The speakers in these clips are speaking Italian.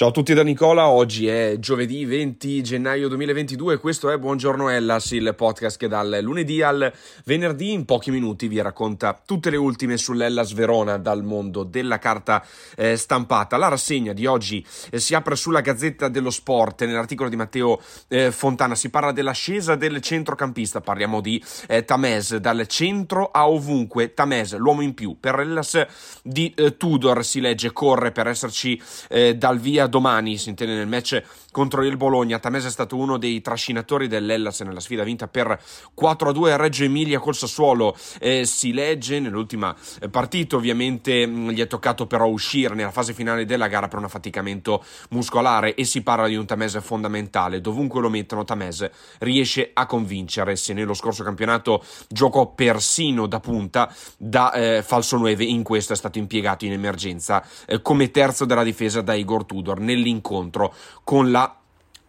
Ciao a tutti da Nicola, oggi è giovedì 20 gennaio 2022 e questo è Buongiorno Ellas, il podcast che dal lunedì al venerdì in pochi minuti vi racconta tutte le ultime sull'Ellas Verona dal mondo della carta eh, stampata. La rassegna di oggi eh, si apre sulla Gazzetta dello Sport, nell'articolo di Matteo eh, Fontana si parla dell'ascesa del centrocampista, parliamo di eh, Tames, dal centro a ovunque, Tames, l'uomo in più. Per l'Ellas di eh, Tudor si legge corre per esserci eh, dal via domani si intende nel match contro il Bologna. Tamese è stato uno dei trascinatori dell'Ellas nella sfida vinta per 4-2 a Reggio Emilia col Sassuolo. Eh, si legge nell'ultima partita, ovviamente mm, gli è toccato però uscire nella fase finale della gara per un affaticamento muscolare e si parla di un Tamese fondamentale. Dovunque lo mettono, Tamese riesce a convincere. Se nello scorso campionato giocò persino da punta, da eh, falso 9, in questo è stato impiegato in emergenza eh, come terzo della difesa da Igor Tudor nell'incontro con la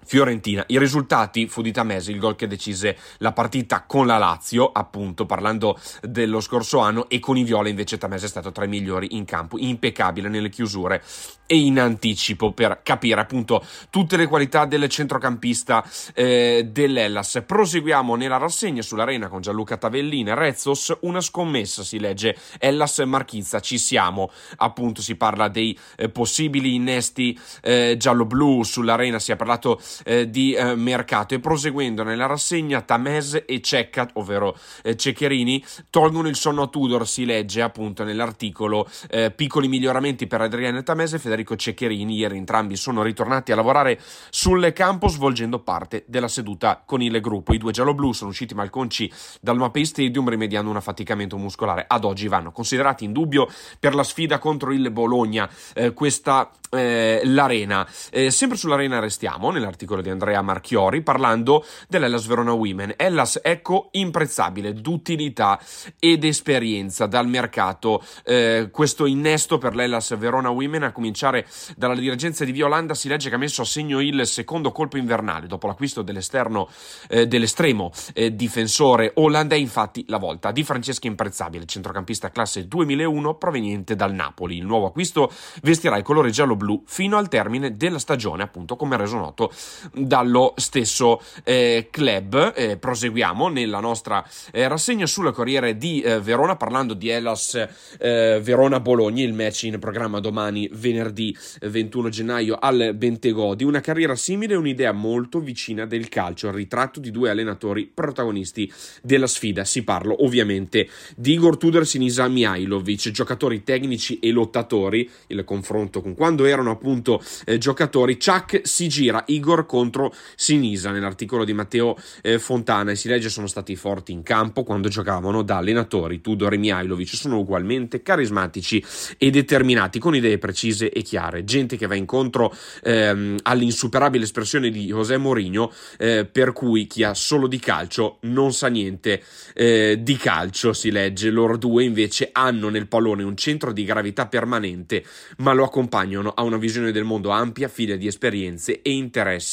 Fiorentina. I risultati fu di Tamese il gol che decise la partita con la Lazio, appunto parlando dello scorso anno, e con i Viola invece Tamese è stato tra i migliori in campo, impeccabile nelle chiusure e in anticipo per capire appunto tutte le qualità del centrocampista eh, dell'Ellas. Proseguiamo nella rassegna sull'arena con Gianluca Tavellini, Rezzos, una scommessa si legge Ellas Marchizza, ci siamo, appunto si parla dei eh, possibili innesti eh, giallo-blu sull'arena, si è parlato eh, di eh, mercato e proseguendo nella rassegna Tamez e Cecca, ovvero eh, Ceccherini, tolgono il sonno a Tudor, si legge appunto nell'articolo eh, piccoli miglioramenti per Adriano Tamez e Federico Ceccherini, ieri entrambi sono ritornati a lavorare sul campo svolgendo parte della seduta con il gruppo. I due gialloblu sono usciti malconci dal Mapei Stadium rimediando un affaticamento muscolare. Ad oggi vanno considerati in dubbio per la sfida contro il Bologna. Eh, questa eh, l'arena. Sempre sull'arena restiamo nell'articolo di Andrea Marchiori parlando dell'Ellas Verona Women. Ellas, ecco, imprezzabile d'utilità ed esperienza dal mercato. Eh, questo innesto per l'Ellas Verona Women, a cominciare dalla dirigenza di Violanda, si legge che ha messo a segno il secondo colpo invernale dopo l'acquisto dell'esterno, eh, dell'estremo eh, difensore Hollanda. Infatti, la volta di Francesca Imprezzabile, centrocampista classe 2001 proveniente dal Napoli. Il nuovo acquisto vestirà il colore giallo blu fino al termine della stagione, appunto come reso noto dallo stesso eh, club. Eh, proseguiamo nella nostra eh, rassegna sulla Corriere di eh, Verona parlando di Elas eh, Verona-Bologna, il match in programma domani venerdì 21 gennaio al Bentegodi. Una carriera simile e un'idea molto vicina del calcio, il ritratto di due allenatori protagonisti della sfida. Si parla ovviamente di Igor Tudor Sinisa Mihailovic, giocatori tecnici e lottatori, il confronto con quando erano appunto giocatori. Chuck si gira Igor contro Sinisa nell'articolo di Matteo eh, Fontana e si legge sono stati forti in campo quando giocavano da allenatori. Tudor e Mihailovic sono ugualmente carismatici e determinati con idee precise e chiare. Gente che va incontro ehm, all'insuperabile espressione di José Mourinho eh, per cui chi ha solo di calcio non sa niente eh, di calcio, si legge. Loro due invece hanno nel pallone un centro di gravità permanente ma lo accompagnano a una visione del mondo ampia, figlia di esperienze e interessi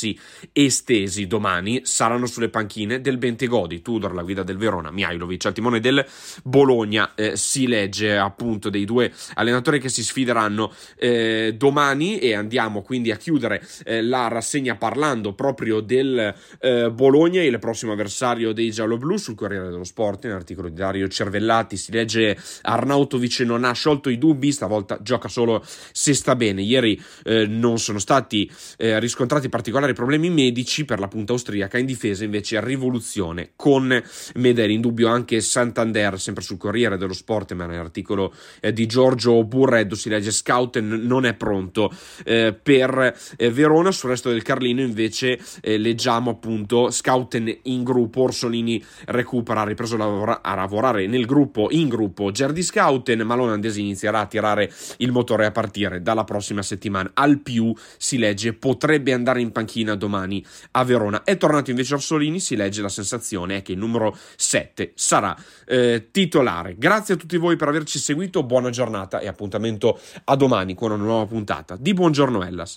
estesi. Domani saranno sulle panchine del Bentegodi, Tudor, la guida del Verona, Mihailovic al timone del Bologna. Eh, si legge appunto dei due allenatori che si sfideranno eh, domani e andiamo quindi a chiudere eh, la rassegna parlando proprio del eh, Bologna, il prossimo avversario dei gialloblu sul Corriere dello Sport, nell'articolo di Dario Cervellati si legge Arnautovic non ha sciolto i dubbi, stavolta gioca solo se sta bene. Ieri eh, non sono stati eh, riscontrati particolari avere problemi medici per la punta austriaca, in difesa invece rivoluzione con Medellin. In dubbio anche Santander, sempre sul Corriere dello Sport, ma nell'articolo eh, di Giorgio Burreddo si legge Scouten non è pronto eh, per eh, Verona, sul resto del Carlino invece eh, leggiamo appunto Scouten in gruppo, Orsolini recupera, ha ripreso a, lavora- a lavorare nel gruppo, in gruppo Gerdi Scouten, ma l'olandese inizierà a tirare il motore a partire dalla prossima settimana. Al più si legge potrebbe andare in panchina domani a Verona. È tornato invece Orsolini, si legge la sensazione è che il numero 7 sarà eh, titolare. Grazie a tutti voi per averci seguito, buona giornata e appuntamento a domani con una nuova puntata di Buongiorno Ellas.